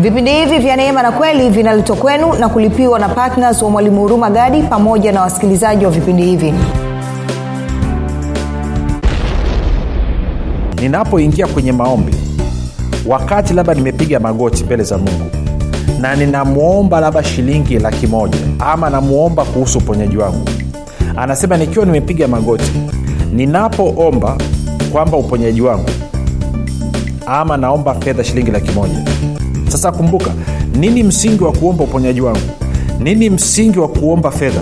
vipindi hivi vya neema na kweli vinaletwa kwenu na kulipiwa na ptns wa mwalimu huruma gadi pamoja na wasikilizaji wa vipindi hivi. Ninapoingia kwenye maombi wakati labda nimepiga magoti mbele za mungu na ninamwomba labda shilingi laki moja ama namwomba kuhusu uponyaji wangu anasema nikiwa nimepiga magoti ninapoomba kwamba uponyaji wangu ama naomba fedha shilingi laki moja sasa kumbuka nini msingi wa kuomba uponyaji wangu? Nini msingi wa kuomba fedha?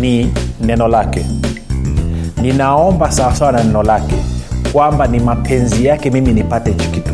Ni neno lake. Ninaomba sawasawa na neno lake kwamba ni mapenzi yake mimi nipate hichi kitu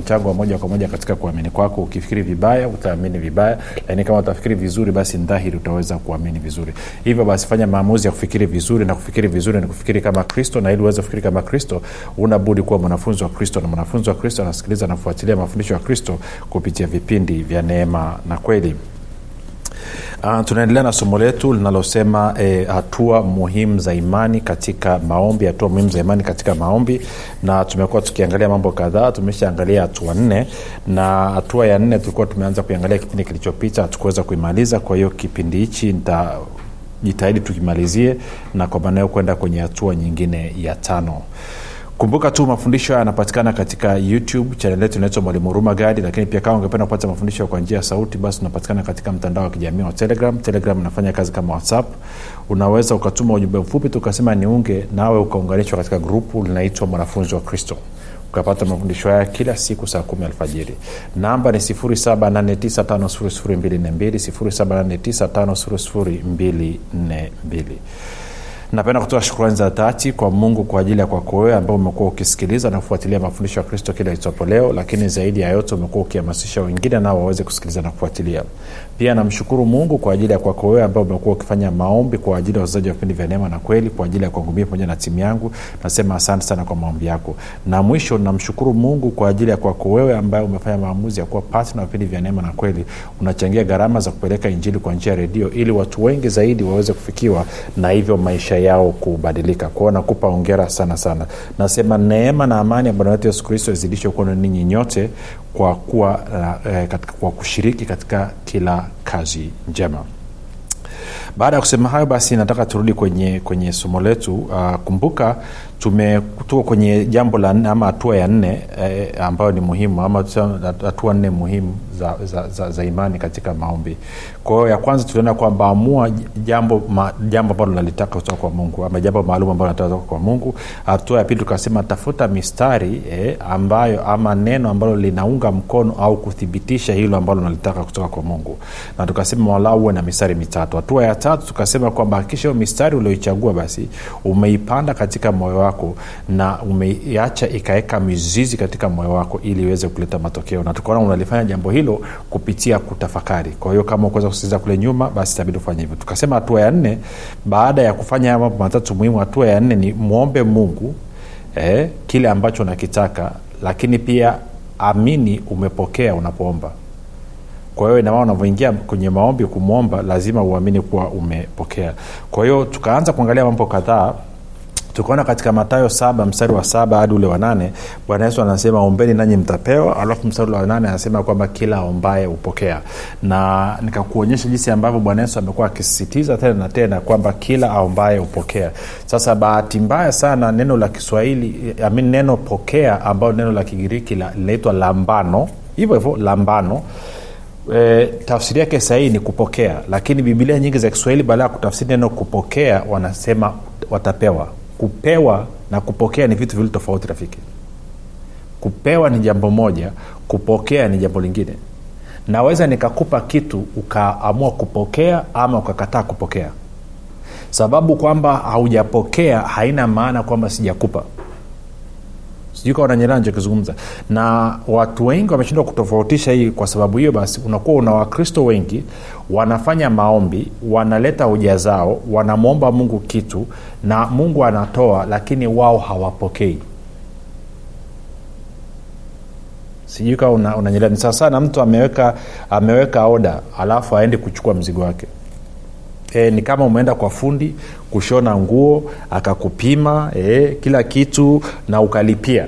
mchango wa moja kwa moja katika kuamini kwako. Ukifikiri vibaya utaamini vibaya. Lakini kama utafikiri vizuri basi dhahiri utaweza kuamini vizuri. Hivyo basi fanya maamuzi ya kufikiri vizuri na kufikiri vizuri ni kufikiri kama kristo na ili uweze kufikiri kama kristo unabudi kuwa mwanafunzi wa kristo na mwanafunzi wa kristo anasikiliza anafuatilia mafundisho ya kristo kupitia vipindi vya neema na kweli Uh, tunaendelea na somo letu linalosema eh, hatua muhimu za imani katika maombi hatua muhimu za imani katika maombi. Na tumekuwa tukiangalia mambo kadhaa tumeshaangalia hatua nne. Na hatua ya nne tulikuwa tumeanza kuiangalia kipindi kilichopita hatukuweza kuimaliza. Kwa hiyo kipindi hichi nita jitahidi tukimalizie na kwa maana hiyo kwenda kwenye hatua nyingine ya tano kumbuka tu mafundisho haya yanapatikana katika youtube chanel yetu inaitwa mwalimu huruma gadi lakini pia kama ungependa kupata mafundisho kwa njia ya sauti basi unapatikana katika mtandao wa kijamii wa telegram. Telegram inafanya kazi kama whatsapp. Unaweza ukatuma ujumbe mfupi tukasema niunge nawe ukaunganishwa katika grupu linaitwa mwanafunzi wa kristo. Ukapata mafundisho haya kila siku saa kumi alfajiri. Namba ni 7895242 napenda kutoa shukrani za dhati kwa mungu kwa ajili ya kwako wewe ambao umekuwa ukisikiliza na kufuatilia mafundisho ya kristo kila itopo leo lakini zaidi ya yote umekuwa ukihamasisha wengine nao waweze kusikiliza na kufuatilia. Pia namshukuru mungu kwa ajili ya kwako wewe ambao umekuwa ukifanya maombi kwa ajili ya wazaji wa vipindi vya neema na kweli kwa ajili ya kwangu pamoja na timu yangu. Nasema asante sana kwa maombi yako. Na mwisho namshukuru mungu kwa ajili ya kwako wewe ambaye umefanya maamuzi ya kuwa patna vipindi vya neema na kweli. Unachangia gharama za kupeleka injili kwa njia ya redio ili watu wengi zaidi waweze kufikiwa na hivyo maisha yao kubadilika. Kwao nakupa ongera sana sana. Nasema neema na amani ya bwana wetu yesu kristo izidishe kuwa ninyi nyote kwa kuwa uh, eh, katika, kwa kushiriki katika kila kazi njema. Baada ya kusema hayo basi nataka turudi kwenye kwenye somo letu. Uh, kumbuka tuko kwenye jambo la nne ama hatua ya nne eh, ambayo ni muhimu ama hatua nne muhimu za, za, za, za imani katika maombi. Kwa hiyo ya kwanza tuliona kwamba amua jambo ma, jambo ambalo nalitaka kutoka kwa mungu ama jambo maalum ambalo nataka kutoka kwa mungu. Hatua ya pili tukasema tafuta mistari eh, ambayo ama neno ambalo linaunga mkono au kuthibitisha hilo ambalo nalitaka kutoka kwa mungu. Na tukasema walau uwe na mistari mitatu. Hatua ya tatu tukasema kwamba hakikisha hiyo mistari ulioichagua basi umeipanda katika moyo wako na umeiacha ikaweka mizizi katika moyo wako ili iweze kuleta matokeo. Na tukaona unalifanya jambo hilo kupitia kutafakari. Kwa hiyo kama ukuweza kusikiliza kule nyuma basi itabidi ufanye hivyo. Tukasema hatua ya nne baada ya kufanya haya mambo matatu muhimu hatua ya nne ni mwombe mungu eh, kile ambacho unakitaka lakini pia amini umepokea unapoomba. Kwa hiyo inamaa unavyoingia kwenye maombi kumwomba lazima uamini kuwa umepokea. Kwa hiyo tukaanza kuangalia mambo kadhaa tukaona katika matayo saba mstari wa saba hadi ule wa nane bwana yesu anasema ombeni nanyi mtapewa alafu mstari wa nane anasema kwamba kila ombaye hupokea. Na nikakuonyesha jinsi ambavyo bwana yesu amekuwa akisisitiza tena na tena kwamba kila aombaye hupokea. Sasa bahati mbaya sana neno la kiswahili amin neno pokea ambayo neno la kigiriki linaitwa lambano. Hivyo hivyo lambano. E, tafsiri yake sahii ni kupokea. Lakini bibilia nyingi za kiswahili baada ya kutafsiri neno kupokea wanasema watapewa kupewa na kupokea ni vitu vili tofauti rafiki. Kupewa ni jambo moja kupokea ni jambo lingine. Naweza nikakupa kitu ukaamua kupokea ama ukakataa kupokea. Sababu kwamba haujapokea haina maana kwamba sijakupa sijui kawa nanyelea nachokizungumza na watu wengi wameshindwa kutofautisha hii kwa sababu hiyo basi unakuwa una wakristo wengi wanafanya maombi wanaleta hoja zao wanamwomba mungu kitu na mungu anatoa lakini wao hawapokei. Sijui kawa una, unanyelea. Ni sawasawa na mtu ameweka ameweka oda alafu aendi kuchukua mzigo wake e, ni kama umeenda kwa fundi kushona nguo akakupima e, kila kitu na ukalipia.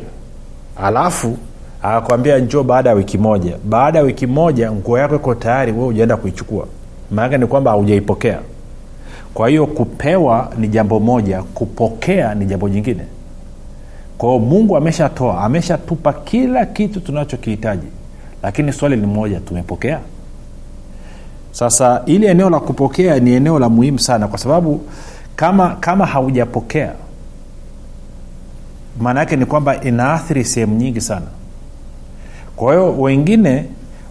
Alafu akakwambia njoo baada ya wiki moja. Baada ya wiki moja nguo yako iko tayari we ujaenda kuichukua. Maanake ni kwamba haujaipokea kwa hiyo kupewa ni jambo moja kupokea ni jambo jingine. Kwa hiyo mungu ameshatoa ameshatupa kila kitu tunachokihitaji. Lakini swali ni moja tumepokea sasa ili eneo la kupokea ni eneo la muhimu sana kwa sababu kama kama haujapokea maana yake ni kwamba inaathiri sehemu nyingi sana. Kwa hiyo wengine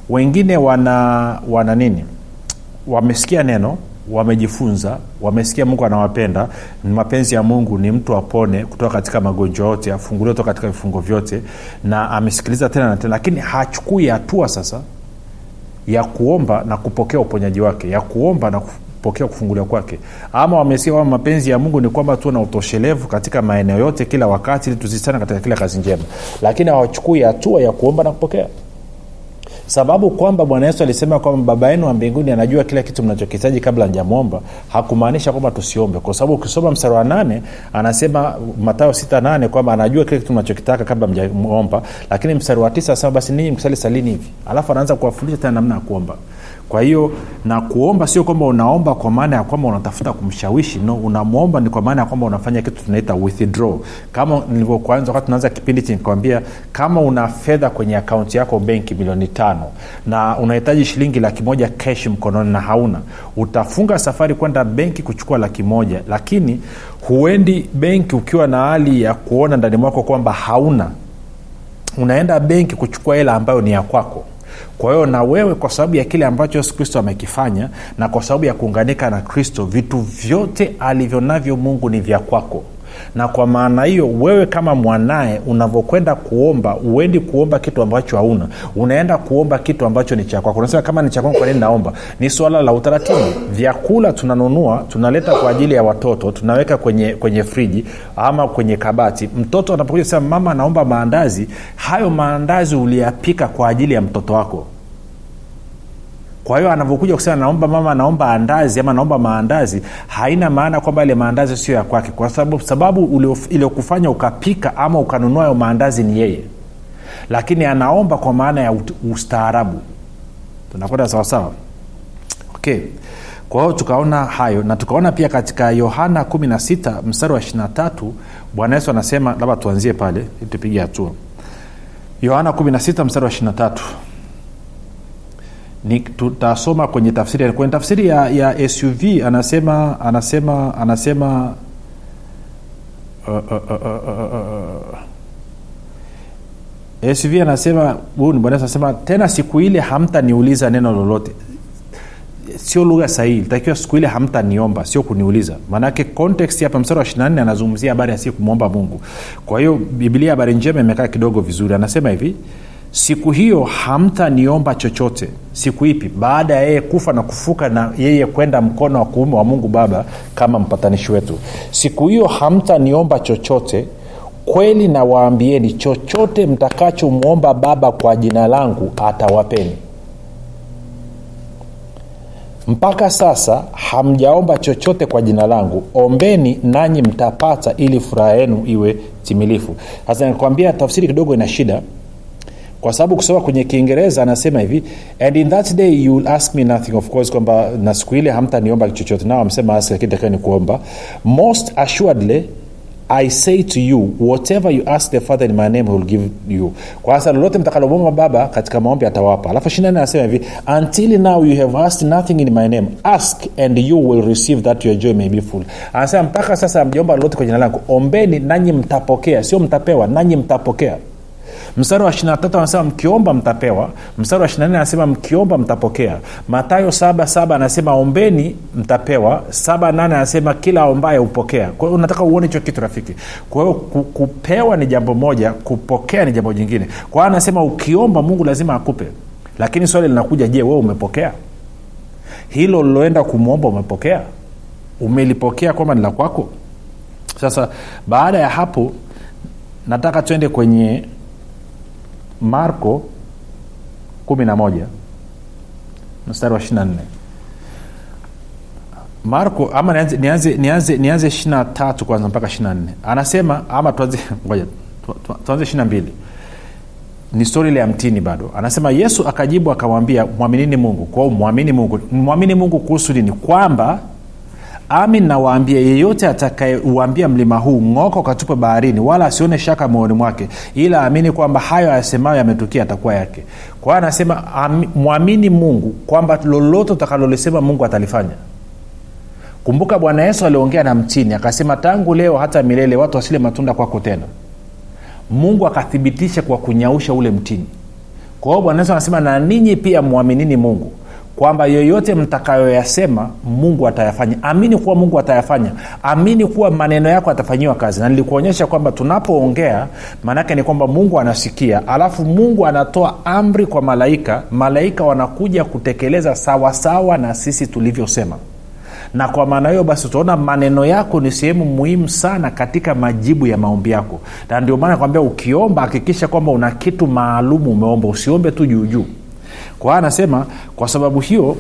wengine wana wana nini? Wamesikia neno wamejifunza wamesikia mungu anawapenda ni mapenzi ya mungu ni mtu apone kutoka katika magonjwa yote afunguliwe kutoka katika vifungo vyote na amesikiliza tena na tena lakini hachukui hatua sasa ya kuomba na kupokea uponyaji wake ya kuomba na kupokea kufunguliwa kwake. Ama wamesikia kwamba mapenzi ya mungu ni kwamba tuwe na utoshelevu katika maeneo yote kila wakati ili tusistana katika kila kazi njema. Lakini hawachukui hatua ya kuomba na kupokea sababu kwamba bwana yesu alisema kwamba baba yenu wa mbinguni anajua kila kitu mnachokihitaji kabla njamwomba hakumaanisha kwamba tusiombe. Kwa sababu ukisoma mstari wa nane anasema matayo sita nane kwamba anajua kile kitu mnachokitaka kabla mjamwomba lakini mstari wa tisa anasema basi ninyi msali salini hivi. Alafu anaanza kuwafundisha tena namna ya kuomba kwa hiyo na kuomba sio kwamba unaomba kwa maana ya kwamba unatafuta kumshawishi no unamwomba ni kwa maana ya kwamba unafanya kitu tunaita withdraw. Kama nilivyokuanza wakati tunaanza kipindi chi nikwambia kama una fedha kwenye akaunti yako benki milioni tano na unahitaji shilingi laki kesh mkononi na hauna utafunga safari kwenda benki kuchukua laki moja. Lakini huendi benki ukiwa na hali ya kuona ndani mwako kwamba hauna. Unaenda benki kuchukua hela ambayo ni ya kwako kwa hiyo na wewe kwa sababu ya kile ambacho yesu kristo amekifanya na kwa sababu ya kuunganika na kristo vitu vyote alivyo navyo mungu ni vya kwako na kwa maana hiyo wewe kama mwanaye unavyokwenda kuomba uendi kuomba kitu ambacho hauna. Unaenda kuomba kitu ambacho ni cha kwako. Unasema kama ni cha kwangu kwa nini naomba? Ni swala la utaratibu. Vyakula tunanunua tunaleta kwa ajili ya watoto tunaweka kwenye kwenye friji ama kwenye kabati. Mtoto anapokuja sema mama anaomba maandazi hayo maandazi uliyapika kwa ajili ya mtoto wako kwa hiyo anavyokuja kusema naomba mama naomba andazi ama naomba maandazi haina maana kwamba ile maandazi sio ya kwake kwa sababu sababu iliyokufanya ukapika ama ukanunua yo maandazi ni yeye. Lakini anaomba kwa maana ya ustaarabu. Tunakwenda sawasawa okay. Kwa hiyo tukaona hayo na tukaona pia katika yohana 16 mstari wa 23 bwana yesu anasema labda tuanzie pale tupige hatua. Yohana 16 mstari wa 23 ni tutasoma kwenye tafsiri kwenye tafsiri ya, ya suv anasema anasema anasema uh, uh, uh, uh, uh, suv anasema huyu ni bwana anasema tena siku ile hamtaniuliza neno lolote. Sio lugha sahihi takiwa siku ile hamtaniomba sio kuniuliza. Maanake context hapa mstari wa 24 anazungumzia habari ya kumwomba mungu. Kwa hiyo biblia habari njema imekaa kidogo vizuri. Anasema hivi siku hiyo hamtaniomba chochote. Siku ipi? Baada ya yeye kufa na kufuka na yeye kwenda mkono wa kuume wa mungu baba kama mpatanishi wetu. Siku hiyo hamtaniomba chochote. Kweli nawaambieni chochote mtakachomwomba baba kwa jina langu atawapeni. Mpaka sasa hamjaomba chochote kwa jina langu. Ombeni nanyi mtapata ili furaha yenu iwe timilifu. Sasa nikwambia tafsiri kidogo ina shida kwa sababu kusoma kwenye kiingereza anasema hivi and in that day you will ask me nothing. Of course kwamba na siku ile hamtaniomba chochote. Nao amsema ask lakini takiwa ni kuomba most assuredly i say to you whatever you ask the father in my name he will give you. Kwa sasa lolote mtakalomwomba baba katika maombi atawapa. Alafu shinani anasema hivi until now you have asked nothing in my name. Ask and you will receive that your joy may be full. Anasema mpaka sasa mjaomba lolote kwa jina langu ombeni nanyi mtapokea. Sio mtapewa nanyi mtapokea mstari wa 23 anasema mkiomba mtapewa. Mstari wa 24 anasema mkiomba mtapokea. Matayo 77 anasema ombeni mtapewa. 78 anasema kila ombaye hupokea. Kwa hiyo unataka uone hicho kitu rafiki. Kwa hiyo kupewa ni jambo moja kupokea ni jambo jingine. Kwa hiyo anasema ukiomba mungu lazima akupe. Lakini swali linakuja je wewe umepokea? Hilo liloenda kumwomba umepokea? Umelipokea kwamba ni la kwako? Sasa baada ya hapo nataka twende kwenye marko 11 mstari wa 24 marko ama nianze nianze nianze nianze 23 kwanza mpaka 24 anasema ama tuanze ngoja tuanze tu- tuanze 22 ni stori ile ya mtini bado. Anasema yesu akajibu akamwambia mwaminini mungu. Kwao mwamini mungu. Mwamini mungu kuhusu nini? Kwamba amin nawaambia yeyote atakayeuambia mlima huu ng'oka katupe baharini wala asione shaka moyoni mwake ila aamini kwamba hayo ayasemayo yametukia atakuwa yake. Kwa hiyo anasema mwamini mungu kwamba lolote utakalolisema mungu atalifanya. Kumbuka bwana yesu aliongea na mtini akasema tangu leo hata milele watu wasile matunda kwako tena. Mungu akathibitisha kwa kunyausha ule mtini. Kwa hiyo bwana yesu anasema na ninyi pia mwaminini mungu kwamba yoyote mtakayoyasema mungu atayafanya. Amini kuwa mungu atayafanya. Amini kuwa maneno yako atafanyiwa kazi. Na nilikuonyesha kwamba tunapoongea maanaake ni kwamba mungu anasikia. Alafu mungu anatoa amri kwa malaika. Malaika wanakuja kutekeleza sawasawa na sisi tulivyosema. Na kwa maana hiyo basi utaona maneno yako ni sehemu muhimu sana katika majibu ya maombi yako. Na ndio maana kwambia ukiomba hakikisha kwamba una kitu maalumu umeomba. Usiombe tu juujuu kwa anasema kwa sababu hiyo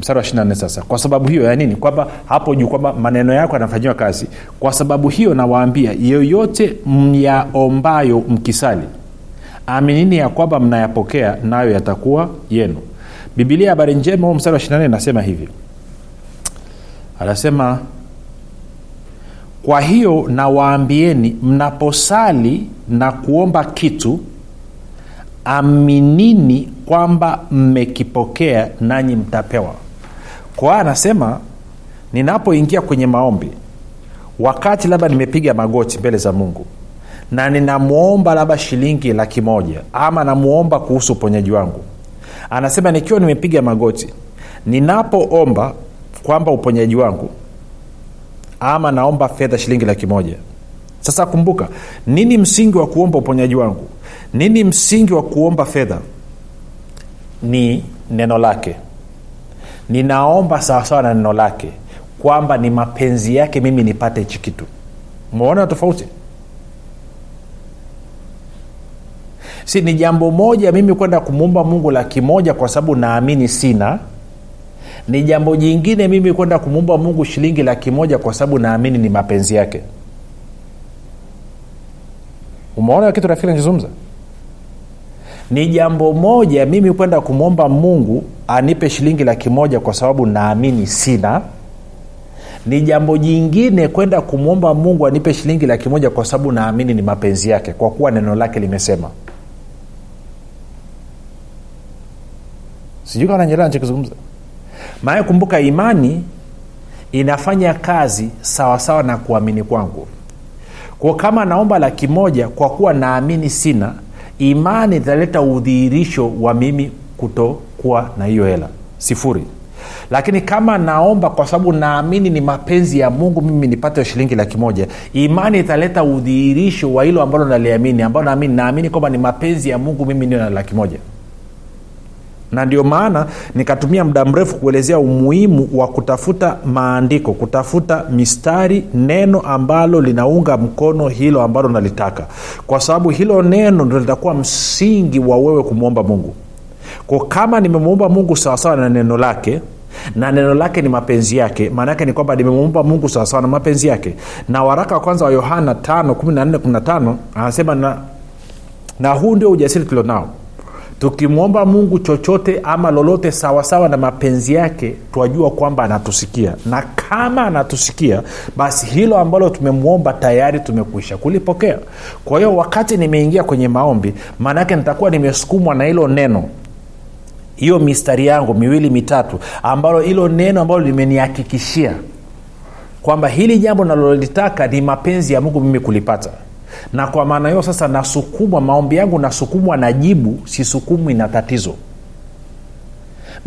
mstari wa 24 sasa kwa sababu hiyo ya nini? Kwamba hapo juu kwamba maneno yako yanafanyiwa kazi. Kwa sababu hiyo nawaambia yoyote myaombayo mkisali aminini ya kwamba mnayapokea nayo yatakuwa yenu. Bibilia habari njema huu mstari wa 24 inasema hivi. Anasema kwa hiyo nawaambieni mnaposali na kuomba kitu aminini kwamba mmekipokea nanyi mtapewa. Kwa anasema ninapoingia kwenye maombi wakati labda nimepiga magoti mbele za mungu na ninamwomba labda shilingi laki moja ama namwomba kuhusu uponyaji wangu anasema nikiwa nimepiga magoti ninapoomba kwamba uponyaji wangu ama naomba fedha shilingi laki moja. Sasa kumbuka nini msingi wa kuomba uponyaji wangu nini msingi wa kuomba fedha? Ni neno lake. Ninaomba sawasawa na neno lake kwamba ni mapenzi yake mimi nipate hichi kitu. Umeona tofauti? Si ni jambo moja mimi kwenda kumwomba mungu laki moja kwa sababu naamini sina? Ni jambo jingine mimi kwenda kumwomba mungu shilingi laki moja kwa sababu naamini ni mapenzi yake. Umeona kitu rafiki nachozungumza ni jambo moja mimi kwenda kumwomba mungu anipe shilingi laki moja kwa sababu naamini sina. Ni jambo jingine kwenda kumwomba mungu anipe shilingi laki moja kwa sababu naamini ni mapenzi yake kwa kuwa neno lake limesema. Sijui kama nanyelewa nachokizungumza maana kumbuka imani inafanya kazi sawasawa sawa na kuamini kwangu. Kwa kama naomba laki moja kwa kuwa naamini sina imani italeta udhihirisho wa mimi kutokuwa na hiyo hela. Sifuri. Lakini kama naomba kwa sababu naamini ni mapenzi ya mungu mimi nipate shilingi laki moja imani italeta udhihirisho wa hilo ambalo naliamini ambalo naamini naamini kwamba ni mapenzi ya mungu mimi niyo na laki moja na ndio maana nikatumia muda mrefu kuelezea umuhimu wa kutafuta maandiko kutafuta mistari neno ambalo linaunga mkono hilo ambalo nalitaka. Kwa sababu hilo neno ndo litakuwa msingi wa wewe kumwomba mungu. Ko kama nimemwomba mungu sawasawa na neno lake na neno lake ni mapenzi yake maana yake ni kwamba nimemwomba mungu sawasawa na mapenzi yake. Na waraka wa kwanza wa yohana 5 anasema na, na huu ndio ujasiri tulionao tukimwomba mungu chochote ama lolote sawasawa sawa na mapenzi yake twajua kwamba anatusikia. Na kama anatusikia basi hilo ambalo tumemwomba tayari tumekwisha kulipokea. Kwa hiyo wakati nimeingia kwenye maombi maanaake nitakuwa nimesukumwa na hilo neno. Hiyo mistari yangu miwili mitatu ambalo hilo neno ambalo limenihakikishia kwamba hili jambo nalolitaka ni mapenzi ya mungu mimi kulipata na kwa maana hiyo sasa nasukumwa maombi yangu nasukumwa na jibu sisukumwi na tatizo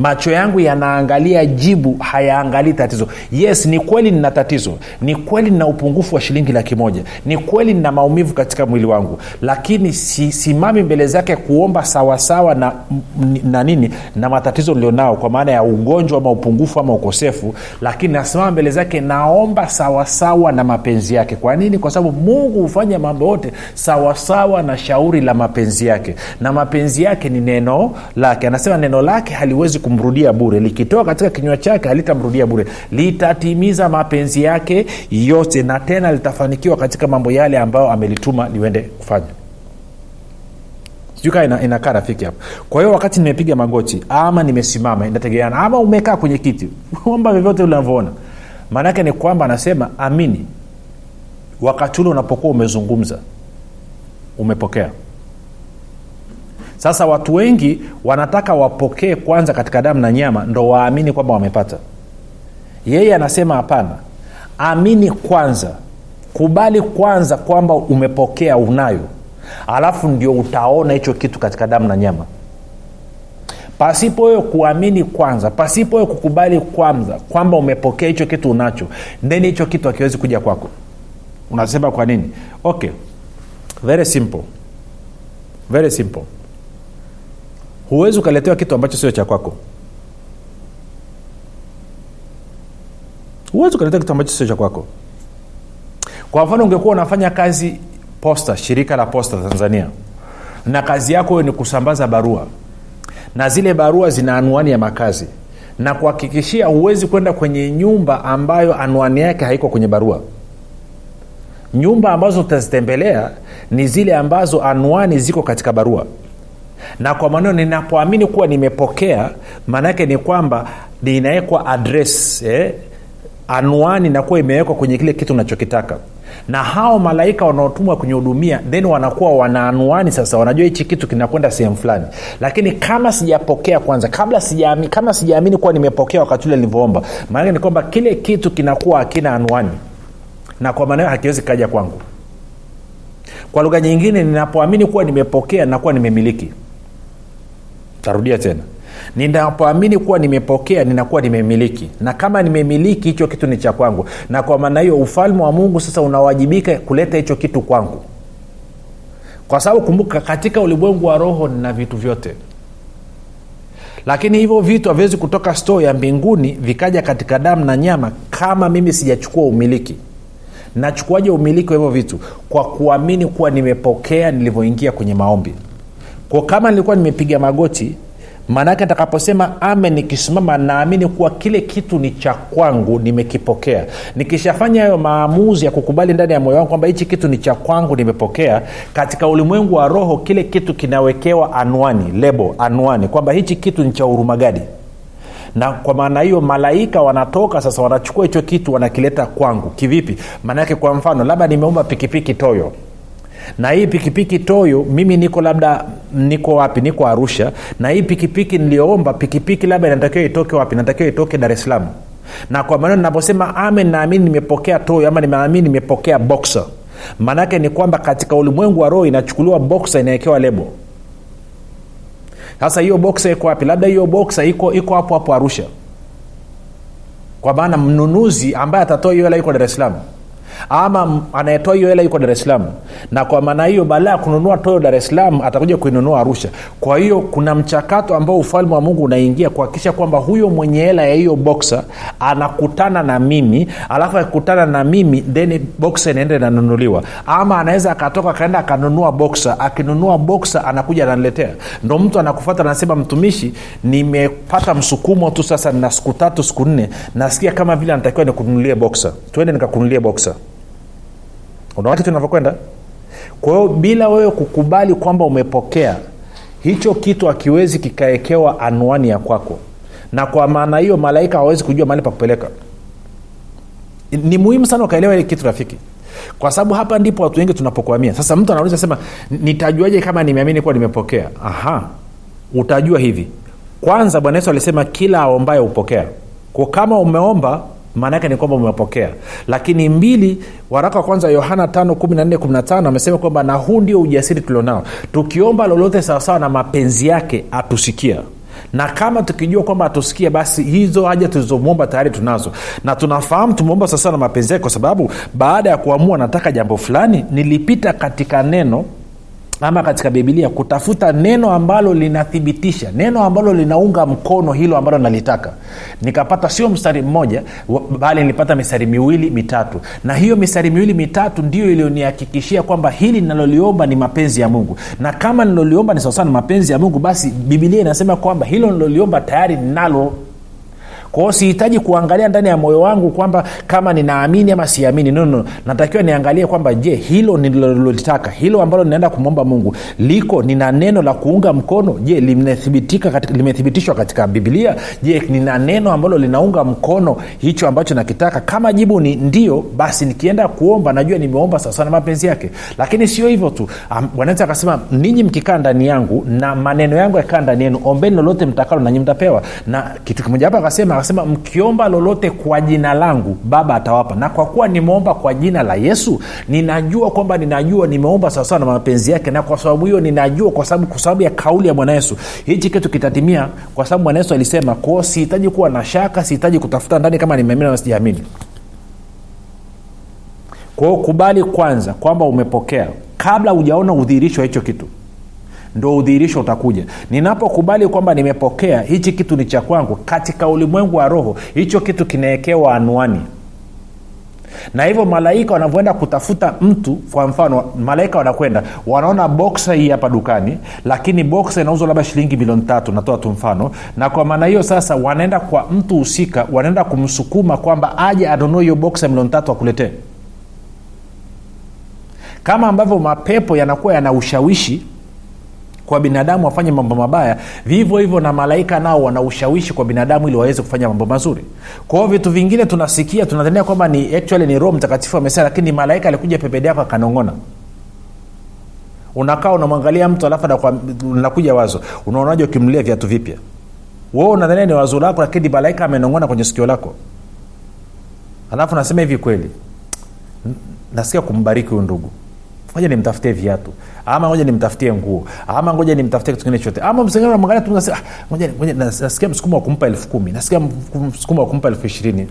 macho yangu yanaangalia jibu hayaangalii tatizo. Yes ni kweli nina tatizo. Ni kweli nina upungufu wa shilingi laki moja. Ni kweli nina maumivu katika mwili wangu. Lakini sisimami mbele zake kuomba sawasawa na, na nini na matatizo nilionao kwa maana ya ugonjwa ama upungufu ama ukosefu. Lakini nasimama mbele zake naomba sawasawa na mapenzi yake. Kwa nini? Kwa sababu mungu hufanya mambo yote sawasawa na shauri la mapenzi yake. Na mapenzi yake ni neno lake. Anasema neno lake haliwezi kumrudia bure. Likitoka katika kinywa chake halitamrudia bure. Litatimiza mapenzi yake yote na tena litafanikiwa katika mambo yale ambayo amelituma liende kufanya. Sijui kaa ina, inakaa rafiki hapo kwa hiyo wakati nimepiga magoti ama nimesimama inategeana ama umekaa kwenye kiti omba vyovyote unavyoona. Maanaake ni kwamba anasema amini wakati ule unapokuwa umezungumza umepokea sasa watu wengi wanataka wapokee kwanza katika damu na nyama ndo waamini kwamba wamepata. Yeye anasema hapana. Amini kwanza. Kubali kwanza kwamba umepokea unayo. Alafu ndio utaona hicho kitu katika damu na nyama. Pasipo wewe kuamini kwanza pasipo wewe kukubali kwanza kwamba umepokea hicho kitu unacho then hicho kitu akiwezi kuja kwako. Unasema kwa nini? Okay. Very simple. Very simple huwezi ukaletewa kitu ambacho sio cha kwako. Huwezi ukaletewa kitu ambacho sio cha kwako. Kwa mfano ungekuwa unafanya kazi posta shirika la posta tanzania na kazi yako ni kusambaza barua na zile barua zina anwani ya makazi na kuhakikishia huwezi kwenda kwenye nyumba ambayo anwani yake haiko kwenye barua. Nyumba ambazo utazitembelea ni zile ambazo anwani ziko katika barua na kwa maneno ninapoamini kuwa nimepokea maanaake ni kwamba ninawekwa adres eh? anwani inakuwa imewekwa kwenye kile kitu unachokitaka na hao malaika wanaotumwa kunihudumia then wanakuwa wana anwani sasa wanajua hichi kitu kinakwenda sehemu fulani. Lakini kama sijapokea kwanza kabla sijaamini kama sijaamini kuwa nimepokea wakati ule nilivyoomba maanake ni kwamba kile kitu kinakuwa hakina anwani. Na kwa maana hakiwezi kaja kwangu. Kwa lugha nyingine ninapoamini kuwa nimepokea nakuwa nimemiliki tarudia tena. Ninapoamini kuwa nimepokea ninakuwa nimemiliki. Na kama nimemiliki hicho kitu ni cha kwangu. Na kwa maana hiyo ufalme wa mungu sasa unawajibika kuleta hicho kitu kwangu. Kwa sababu kumbuka katika ulimwengu wa roho nina vitu vyote. Lakini hivyo vitu haviwezi kutoka stoo ya mbinguni vikaja katika damu na nyama kama mimi sijachukua umiliki. Nachukuaje umiliki wa hivyo vitu? Kwa kuamini kuwa nimepokea nilivyoingia kwenye maombi kwa kama nilikuwa nimepiga magoti maanaake nitakaposema ame nikisimama naamini kuwa kile kitu ni cha kwangu nimekipokea. Nikishafanya hayo maamuzi ya kukubali ndani ya moyo wangu kwamba hichi kitu ni cha kwangu nimepokea katika ulimwengu wa roho kile kitu kinawekewa anwani lebo anwani kwamba hichi kitu ni cha urumagadi na kwa maana hiyo malaika wanatoka sasa wanachukua hicho kitu wanakileta kwangu. Kivipi? Maanaake kwa mfano labda nimeumba pikipiki toyo na hii pikipiki toyo mimi niko labda niko wapi? Niko arusha. Na hii pikipiki niliyoomba pikipiki labda inatakiwa itoke wapi? Inatakiwa itoke dar es salaam. Na kwa maneno ninaposema amen naamini nimepokea toyo ama nimeamini nimepokea boxer. Maanaake ni kwamba katika ulimwengu wa roho inachukuliwa boksa inawekewa lebo. Sasa hiyo boksa iko wapi? Labda hiyo boksa iko iko hapo hapo arusha. Kwa maana mnunuzi ambaye atatoa hiyo hela yuko dar es ama anayetoa hiyo hela yuko dar salaam. Na kwa maana hiyo baada ya kununua toyo dar es salaam atakuja kuinunua arusha. Kwa hiyo kuna mchakato ambao ufalme wa mungu unaingia kuhakikisha kwamba huyo mwenye hela ya hiyo boksa anakutana na mimi. Alafu akikutana na mimi then boksa inaenda inanunuliwa. Ama anaweza akatoka akaenda akanunua boksa akinunua boksa anakuja ananiletea. Ndo mtu anakufata anasema mtumishi nimepata msukumo tu sasa na siku tatu siku nne. Nasikia kama vile anatakiwa nikununulie boksa twende nikakununulie boksa unaona kitu inavyokwenda kwa hiyo bila wewe kukubali kwamba umepokea hicho kitu akiwezi kikaekewa anwani ya kwako. Na kwa maana hiyo malaika hawawezi kujua mahali pa kupeleka. Ni muhimu sana ukaelewa ile kitu rafiki. Kwa sababu hapa ndipo watu wengi tunapokwamia sasa mtu anauliza sema nitajuaje kama nimeamini kuwa nimepokea? Aha. Utajua hivi. Kwanza bwana yesu alisema kila aombaye hupokea. Kwa kama umeomba maana yake ni kwamba umepokea lakini mbili waraka wa kwanza yohana 5 amesema kwamba na huu ndio ujasiri tulionao. Tukiomba lolote sawasawa na mapenzi yake atusikia. Na kama tukijua kwamba atusikia basi hizo haja tulizomwomba tayari tunazo. Na tunafahamu tumeomba sawasawa na mapenzi yake kwa sababu baada ya kuamua nataka jambo fulani nilipita katika neno ama katika bibilia kutafuta neno ambalo linathibitisha neno ambalo linaunga mkono hilo ambalo nalitaka. Nikapata sio mstari mmoja bali nilipata mistari miwili mitatu. Na hiyo mistari miwili mitatu ndio iliyonihakikishia kwamba hili ninaloliomba ni mapenzi ya mungu. Na kama niloliomba ni sawasawa na mapenzi ya mungu basi bibilia inasema kwamba hilo niloliomba tayari ninalo kwao sihitaji kuangalia ndani ya moyo wangu kwamba kama ninaamini ama siamini. No, no. natakiwa niangalie kwamba je hilo nililolitaka hilo ambalo ninaenda kumwomba mungu liko nina neno la kuunga mkono? Je limethibitishwa katika, katika bibilia je nina neno ambalo linaunga mkono hicho ambacho nakitaka? Kama jibu ni ndio basi nikienda kuomba najua nimeomba sawasawa na mapenzi yake. Lakini sio hivyo tu. Um, akasema ninyi mkikaa ndani yangu na maneno yangu yakaa ndani yenu ombeni lolote mtakalo nanyi mtapewa. Na kitu kimoja hapo akasema akasema mkiomba lolote kwa jina langu baba atawapa. Na kwa kuwa nimeomba kwa jina la yesu ninajua kwamba ninajua nimeomba sawasawa na mapenzi yake na kwa sababu hiyo ninajua kwa sababu kwa sababu ya kauli ya bwana yesu hichi kitu kitatimia kwa sababu bwana yesu alisema kwao sihitaji kuwa na shaka sihitaji kutafuta ndani kama nimeamini na sijaamini kwao kubali kwanza kwamba umepokea kabla hujaona udhihirisho wa hicho kitu ndo udhihirisho utakuja. Ninapokubali kwamba nimepokea hichi kitu ni cha kwangu katika ulimwengu wa roho hicho kitu kinawekewa anuani na hivyo malaika wanavyoenda kutafuta mtu kwa mfano malaika wanakwenda wanaona boksa hii hapa dukani lakini boksa inauzwa labda shilingi milioni tatu natoa tu mfano. Na kwa maana hiyo sasa wanaenda kwa mtu husika wanaenda kumsukuma kwamba aje anunue hiyo boksa milioni tatu akuletee. Kama ambavyo mapepo yanakuwa yana ushawishi kwa binadamu wafanye mambo mabaya vivyo hivyo na malaika nao wana ushawishi kwa binadamu ili waweze kufanya mambo mazuri. Kwa hiyo vitu vingine tunasikia tunadhania kwamba ni actually ni roho mtakatifu amesema lakini malaika alikuja pembeni yako akanong'ona. Unakaa unamwangalia mtu alafu nakuja wazo. Unaonaje ukimlia viatu vipya? Wewe unadhania ni wazo lako lakini malaika amenong'ona kwenye sikio lako. Alafu nasema hivi kweli nasikia kumbariki huyu ndugu ngoja nimtafutie viatu. Ama ngoja nimtafutie nguo. Ama ngoja nimtafutie kitu kingine chote ama mwangalia tu ah, ngoja, ngoja nasikia msukumo wa kumpa elfu nasikia msukumo wa kumpa elfu ishirini.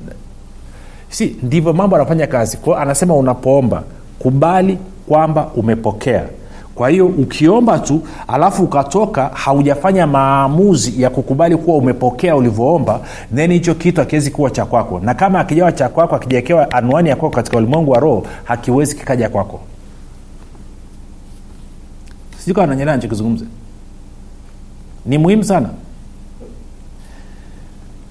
Si ndivyo mambo anafanya kazi. Kwao anasema unapoomba kubali kwamba umepokea. Kwa hiyo ukiomba tu alafu ukatoka haujafanya maamuzi ya kukubali kuwa umepokea ulivyoomba then hicho kitu hakiwezi kuwa cha kwako. Na kama akijawa cha kwako akijawekewa anwani ya kwako katika ulimwengu wa roho hakiwezi kikaja kwako sijui kawa nanyelea nachokizungumza ni muhimu sana.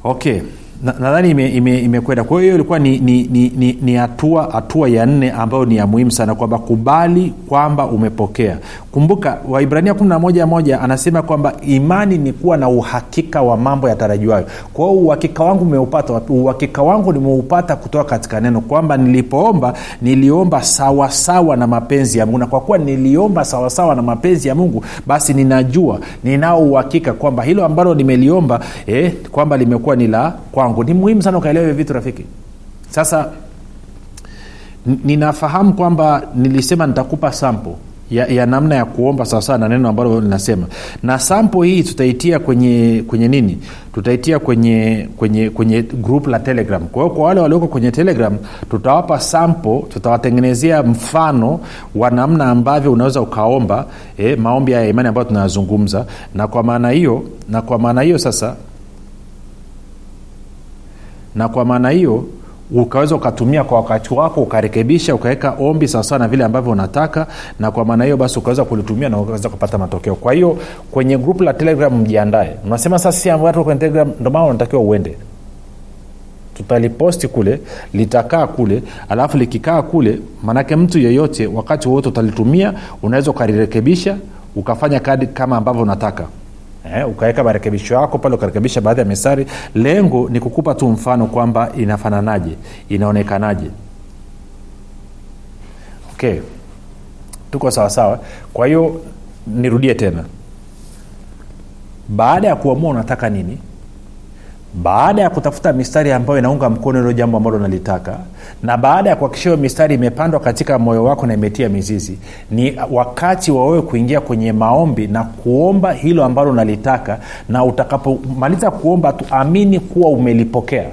Okay nadhani na imekwenda ime, ime kwa hiyo ilikuwa ni ni ni ni, ni hatua hatua ya nne ambayo ni ya muhimu sana kwamba kubali kwamba umepokea. Kumbuka waibrania kumi na moja moja anasema kwamba imani ni kuwa na uhakika wa mambo yatarajiwayo. Kwa hiyo uhakika wangu umeupata uhakika wangu nimeupata kutoka katika neno kwamba nilipoomba niliomba sawasawa sawa na mapenzi ya mungu. Na kwa kuwa niliomba sawasawa sawa na mapenzi ya mungu basi ninajua ninao uhakika kwamba hilo ambalo nimeliomba eh, kwamba limekuwa ni la kwangu ni muhimu sana ukaelewa hivyo vitu rafiki. Sasa ninafahamu kwamba nilisema nitakupa sampo ya, ya namna ya kuomba sawasawa na neno ambalo linasema. Na sampo hii tutaitia kwenye kwenye nini? Tutaitia kwenye kwenye kwenye group la telegram. Kwa hiyo kwa wale walioko kwenye telegram tutawapa sampo tutawatengenezea mfano wa namna ambavyo unaweza ukaomba eh, maombi ya imani ambayo tunayazungumza. Na kwa maana hiyo na kwa maana hiyo sasa na kwa maana hiyo ukaweza ukatumia kwa wakati wako ukarekebisha ukaweka ombi sawasawa na vile ambavyo unataka na kwa maana hiyo basi ukaweza kulitumia na ukaweza kupata matokeo. Kwa hiyo kwenye grupu la telegram mjiandae. Unasema sasa si watu kwenye telegram ndio unatakiwa uende. Tutaliposti kule litakaa kule alafu likikaa kule maanake mtu yeyote wakati wowote utalitumia unaweza ukalirekebisha ukafanya kadi kama ambavyo unataka eh, ukaweka marekebisho yako pale ukarekebisha baadhi ya mistari. Lengo ni kukupa tu mfano kwamba inafananaje inaonekanaje. Okay. Tuko sawasawa kwa hiyo nirudie tena. Baada ya kuamua unataka nini baada ya kutafuta mistari ambayo inaunga mkono hilo jambo ambalo unalitaka na baada ya kuhakikisha hiyo mistari imepandwa katika moyo wako na imetia mizizi ni wakati wa wewe kuingia kwenye maombi na kuomba hilo ambalo unalitaka na utakapomaliza kuomba tu amini kuwa umelipokea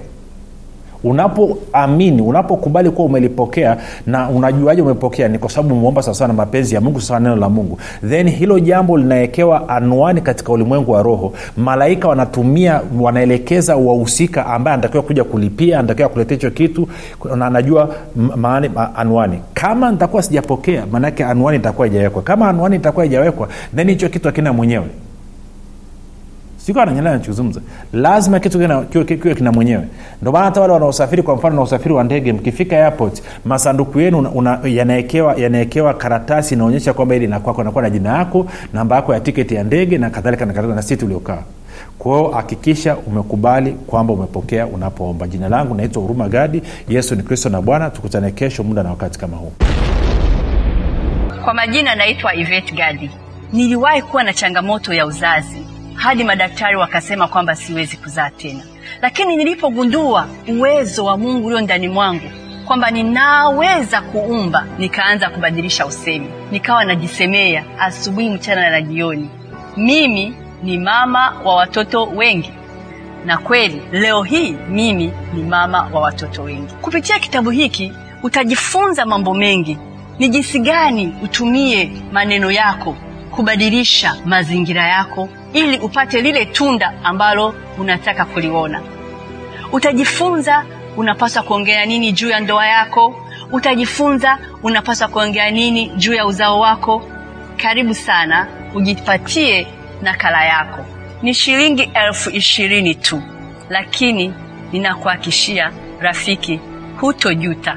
unapoamini unapokubali kuwa umelipokea na unajuaje umepokea ni kwa sababu umeomba sawasawa na mapenzi ya mungu sawa neno la mungu. Then hilo jambo linawekewa anwani katika ulimwengu wa roho. Malaika wanatumia wanaelekeza wahusika ambaye anatakiwa kuja kulipia anatakiwa kuletea hicho kitu na anajua maani, ma, anwani. Kama nitakuwa sijapokea maanake anwani itakuwa ijawekwa kama anwani itakuwa ijawekwa then hicho kitu akina mwenyewe siknachozungumza lazima kitu kiwe kina, mwenyewe. Ndio hata wale wanaosafiri kwa mfano na wa ndege mkifika airport masanduku yenu yanaekewa karatasi inaonyesha kwamba ili nakwako nakuwa na jina yako namba yako ya tiketi ya ndege na kadhalika na kadhalika na siti uliokaa kwao hakikisha umekubali kwamba umepokea unapoomba. Jina langu naitwa huruma gadi. Yesu ni kristo na bwana. Tukutane kesho muda na wakati kama huu. Kwa majina naitwa ivet gadi. Niliwahi kuwa na changamoto ya uzazi hadi madaktari wakasema kwamba siwezi kuzaa tena. Lakini nilipogundua uwezo wa mungu ulio ndani mwangu kwamba ninaweza kuumba nikaanza kubadilisha usemi. Nikawa najisemea asubuhi mchana na jioni. Mimi ni mama wa watoto wengi. Na kweli leo hii mimi ni mama wa watoto wengi. Kupitia kitabu hiki utajifunza mambo mengi. Ni jinsi gani utumie maneno yako kubadilisha mazingira yako ili upate lile tunda ambalo unataka kuliona. Utajifunza unapaswa kuongea nini juu ya ndoa yako. Utajifunza unapaswa kuongea nini juu ya uzao wako. Karibu sana ujipatie nakala yako. Ni shilingi elfu ishirini tu lakini ninakuhakishia rafiki hutojuta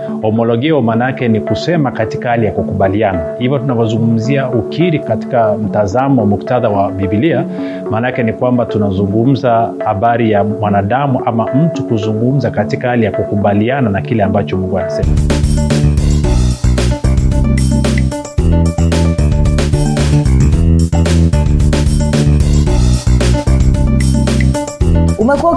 homologio maana ni kusema katika hali ya kukubaliana. Hivyo tunavyozungumzia ukiri katika mtazamo muktadha wa bibilia maana yake ni kwamba tunazungumza habari ya mwanadamu ama mtu kuzungumza katika hali ya kukubaliana na kile ambacho mungu anasema